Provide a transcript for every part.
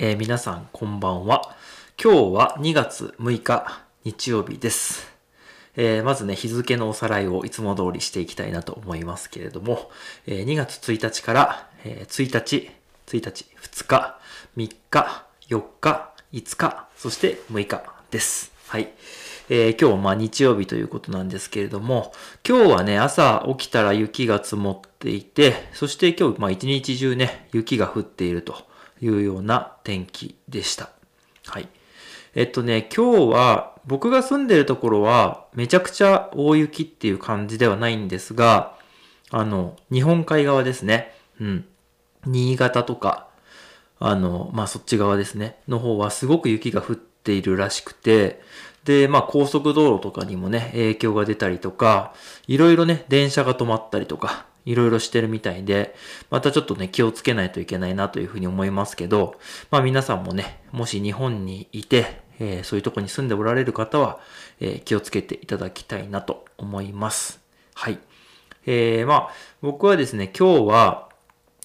えー皆さんこんばんは。今日は2月6日日曜日です。えーまずね、日付のおさらいをいつも通りしていきたいなと思いますけれども、えー2月1日から、え1日、1日、2日、3日、4日、5日、そして6日です。はい。えー今日まあ日曜日ということなんですけれども、今日はね、朝起きたら雪が積もっていて、そして今日まあ一日中ね、雪が降っているというような天気でした。はい。えっとね、今日は僕が住んでるところはめちゃくちゃ大雪っていう感じではないんですが、あの、日本海側ですね。うん。新潟とか、あの、まあ、そっち側ですね。の方はすごく雪が降っているらしくて、で、まあ、高速道路とかにもね、影響が出たりとか、いろいろね、電車が止まったりとか、いろいろしてるみたいで、またちょっとね、気をつけないといけないなというふうに思いますけど、まあ、皆さんもね、もし日本にいて、えーそういうとこに住んでおられる方は、えー気をつけていただきたいなと思います。はい。えーまあ、僕はですね、今日は、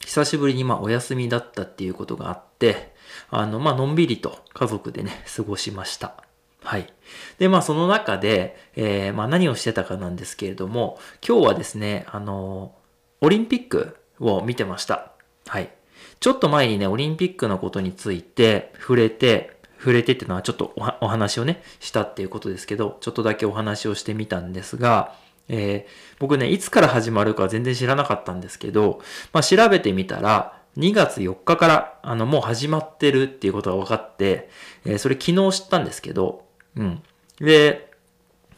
久しぶりにまあお休みだったっていうことがあって、あの、まあのんびりと家族でね、過ごしました。はい。で、まあその中で、えーまあ何をしてたかなんですけれども、今日はですね、あの、オリンピックを見てました。はい。ちょっと前にね、オリンピックのことについて触れて、触れてっていうのはちょっとお話をね、したっていうことですけど、ちょっとだけお話をしてみたんですが、えー僕ね、いつから始まるか全然知らなかったんですけど、まあ、調べてみたら、2月4日から、あの、もう始まってるっていうことが分かって、えーそれ昨日知ったんですけど、うん。で、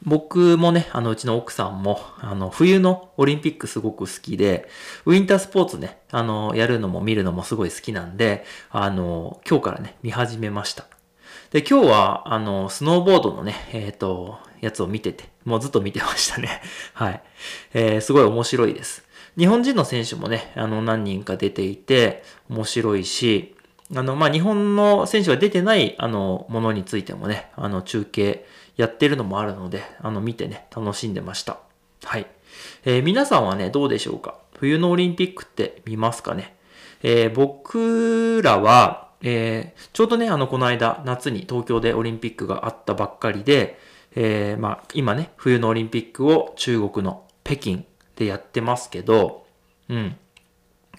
僕もね、あの、うちの奥さんも、あの、冬のオリンピックすごく好きで、ウィンタースポーツね、あの、やるのも見るのもすごい好きなんで、あの、今日からね、見始めました。で、今日は、あの、スノーボードのね、えっ、と、やつを見てて、もうずっと見てましたね。はい。えーすごい面白いです。日本人の選手もね、あの、何人か出ていて、面白いし、あの、まあ、日本の選手が出てない、あの、ものについてもね、あの、中継やってるのもあるので、あの、見てね、楽しんでました。はい。えー皆さんはね、どうでしょうか？冬のオリンピックって見ますかね？えー僕らは、えーちょうどね、あの、この間、夏に東京でオリンピックがあったばっかりで、えーまあ、今ね、冬のオリンピックを中国の北京でやってますけど、うん。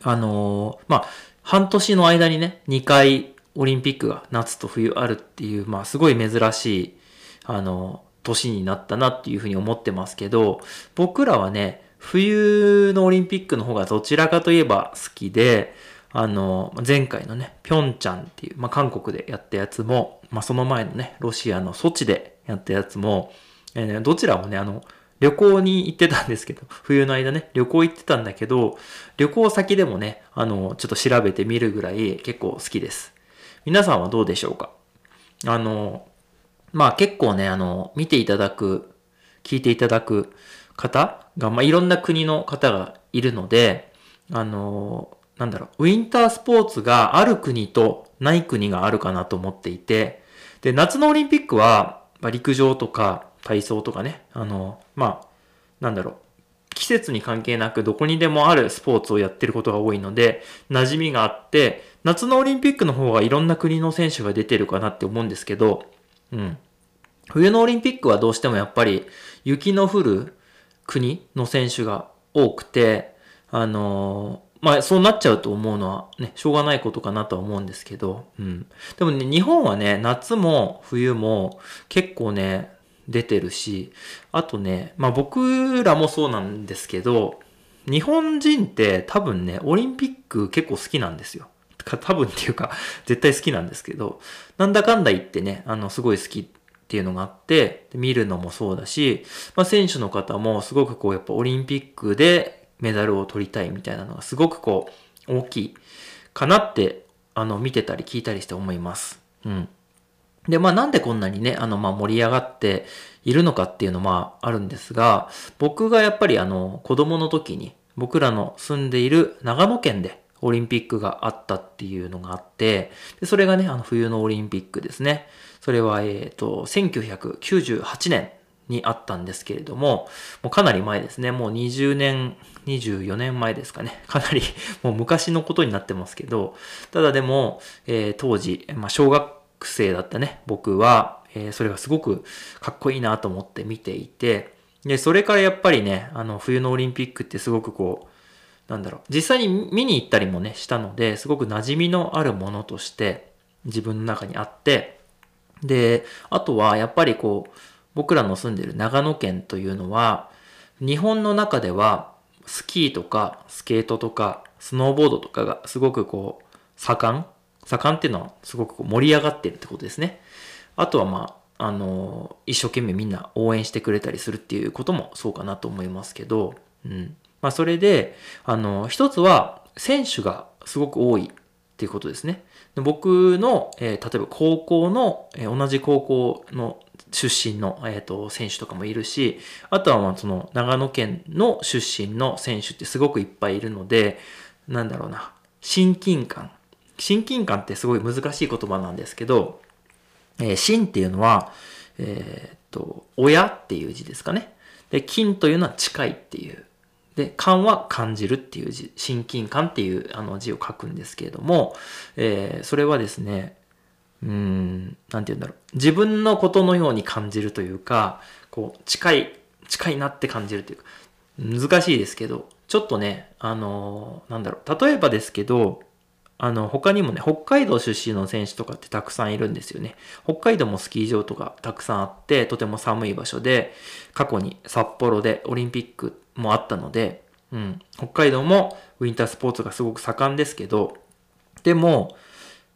あのまあ、半年の間にね、2回オリンピックが夏と冬あるっていう、まあ、すごい珍しい、あのー年になったなっていうふうに思ってますけど、僕らはね、冬のオリンピックの方がどちらかといえば好きで、あの、前回のね、ピョンチャンっていう、まあ、韓国でやったやつも、まあ、その前のね、ロシアのソチでやったやつも、えーどちらもね、あの、旅行に行ってたんですけど、冬の間ね、旅行行ってたんだけど、旅行先でもね、あの、ちょっと調べてみるぐらい結構好きです。皆さんはどうでしょうか？あの、まあ結構ね、あの、見ていただく、聞いていただく方が、まあいろんな国の方がいるので、あの、なんだろう、ウィンタースポーツがある国とない国があるかなと思っていて、で、夏のオリンピックは、まあ、陸上とか体操とかね、あの、まあ、なんだろう、季節に関係なくどこにでもあるスポーツをやってることが多いので、馴染みがあって、夏のオリンピックの方がいろんな国の選手が出てるかなって思うんですけど、うん。冬のオリンピックはどうしてもやっぱり雪の降る国の選手が多くて、あのーまあそうなっちゃうと思うのはね、しょうがないことかなとは思うんですけど、うん。でもね、日本はね、夏も冬も結構ね、出てるし、あとね、まあ僕らもそうなんですけど、日本人って多分ね、オリンピック結構好きなんですよ。か多分っていうか、絶対好きなんですけど、なんだかんだ言ってね、あの、すごい好きっていうのがあって、見るのもそうだし、まあ選手の方もすごくこう、やっぱオリンピックでメダルを取りたいみたいなのがすごくこう、大きいかなって、あの、見てたり聞いたりして思います。うん。で、まあなんでこんなにね、あの、まあ盛り上がっているのかっていうのまああるんですが、僕がやっぱりあの、子供の時に、僕らの住んでいる長野県でオリンピックがあったっていうのがあって、でそれがね、あの、冬のオリンピックですね。それは、えっ、と、1998年にあったんですけれども、もうかなり前ですね。もう20年、24年前ですかね。かなりもう昔のことになってますけど、ただでも、えー、当時、まあ、小学生だったね、僕は、えー、それがすごくかっこいいなと思って見ていて、で、それからやっぱりね、あの、冬のオリンピックってすごくこう、なんだろう、実際に見に行ったりもね、したので、すごく馴染みのあるものとして自分の中にあって、で、あとはやっぱりこう、僕らの住んでる長野県というのは、日本の中ではスキーとかスケートとかスノーボードとかがすごくこう盛ん盛んっていうのはすごくこう盛り上がってるってことですね。あとはまあ、あの、一生懸命みんな応援してくれたりするっていうこともそうかなと思いますけど、うん。まあそれで、あの、一つは選手がすごく多いっていうことですね。僕の、えー、例えば高校の、えー、同じ高校の出身の、えーと、選手とかもいるし、あとはまあその長野県の出身の選手ってすごくいっぱいいるので、なんだろうな、親近感。親近感ってすごい難しい言葉なんですけど、えー、親っていうのは、えっ、と、親っていう字ですかね。で、近というのは近いっていう。で、感は感じるっていう字、親近感っていうあの字を書くんですけれども、えー、それはですね、うん、なんて言うんだろう。自分のことのように感じるというか、こう、近い、近いなって感じるというか、難しいですけど、ちょっとね、あのー、なんだろう。例えばですけど、あの、他にもね、北海道出身の選手とかってたくさんいるんですよね。北海道もスキー場とかたくさんあって、とても寒い場所で、過去に札幌でオリンピックもあったので、うん、北海道もウィンタースポーツがすごく盛んですけど、でも、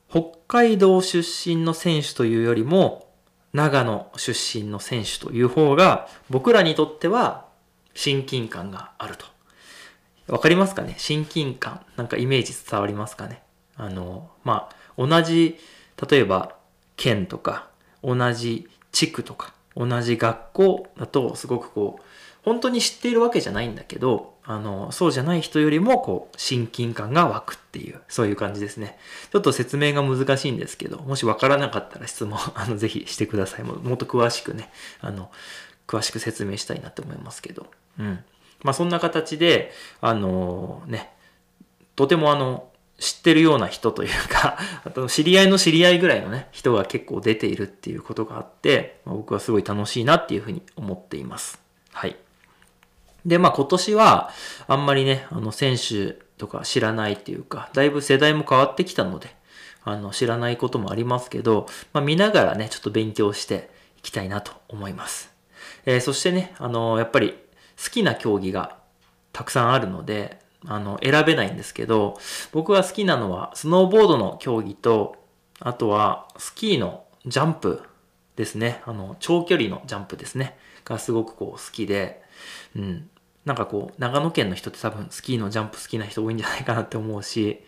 北海道出身の選手というよりも、長野出身の選手という方が、僕らにとっては親近感があると。わかりますかね？親近感。なんかイメージ伝わりますかね？あの、まあ、同じ、例えば、県とか、同じ地区とか、同じ学校だと、すごくこう、本当に知っているわけじゃないんだけど、あの、そうじゃない人よりも、こう、親近感が湧くっていう、そういう感じですね。ちょっと説明が難しいんですけど、もしわからなかったら質問、あの、ぜひしてください。ももっと詳しくね、あの、詳しく説明したいなって思いますけど。うん。まあ、そんな形で、あのね、とてもあの、知ってるような人というか、あと知り合いの知り合いぐらいのね、人が結構出ているっていうことがあって、まあ、僕はすごい楽しいなっていうふうに思っています。はい。で、まあ今年はあんまりね、あの選手とか知らないっていうか、だいぶ世代も変わってきたので、あの知らないこともありますけど、まあ見ながらね、ちょっと勉強していきたいなと思います。えー、そしてね、あのやっぱり好きな競技がたくさんあるので、あの、選べないんですけど、僕が好きなのは、スノーボードの競技と、あとは、スキーのジャンプですね。あの、長距離のジャンプですね。がすごくこう好きで、うん。なんかこう、長野県の人って多分スキーのジャンプ好きな人多いんじゃないかなって思うし、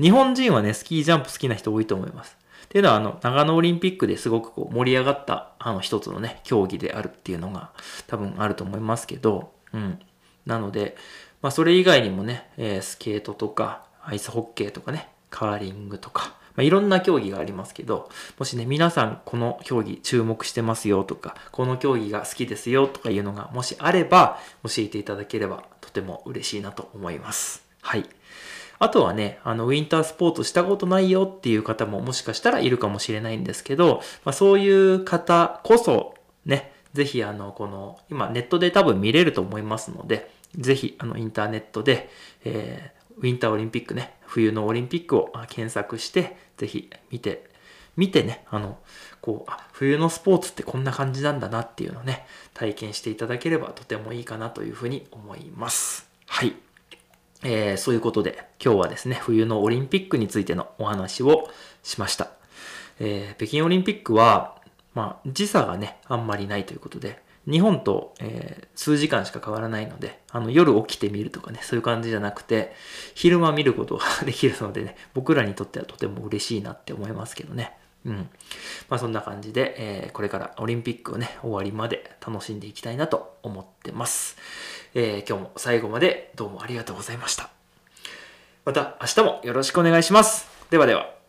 日本人はね、スキージャンプ好きな人多いと思います。っていうのは、あの、長野オリンピックですごくこう盛り上がった、あの、一つのね、競技であるっていうのが多分あると思いますけど、うん。なので、まあ、それ以外にもね、えー、スケートとか、アイスホッケーとかね、カーリングとか、まあ、いろんな競技がありますけど、もしね、皆さんこの競技注目してますよとか、この競技が好きですよとかいうのがもしあれば、教えていただければとても嬉しいなと思います。はい。あとはね、あの、ウィンタースポーツしたことないよっていう方ももしかしたらいるかもしれないんですけど、まあ、そういう方こそ、ね、ぜひあの、この、今ネットで多分見れると思いますので、ぜひあの、インターネットで、えー、ウィンターオリンピックね、冬のオリンピックを検索して、ぜひ見て、見てね、あの、こう、あ、冬のスポーツってこんな感じなんだなっていうのをね、体験していただければとてもいいかなというふうに思います。はい。えー、そういうことで、今日はですね、冬のオリンピックについてのお話をしました。えー、北京オリンピックは、まあ、時差がね、あんまりないということで、日本と、えー、数時間しか変わらないので、あの夜起きてみるとかね、そういう感じじゃなくて、昼間見ることができるのでね、僕らにとってはとても嬉しいなって思いますけどね。うん。まあそんな感じで、えー、これからオリンピックをね、終わりまで楽しんでいきたいなと思ってます。えー、今日も最後までどうもありがとうございました。また明日もよろしくお願いします。ではでは。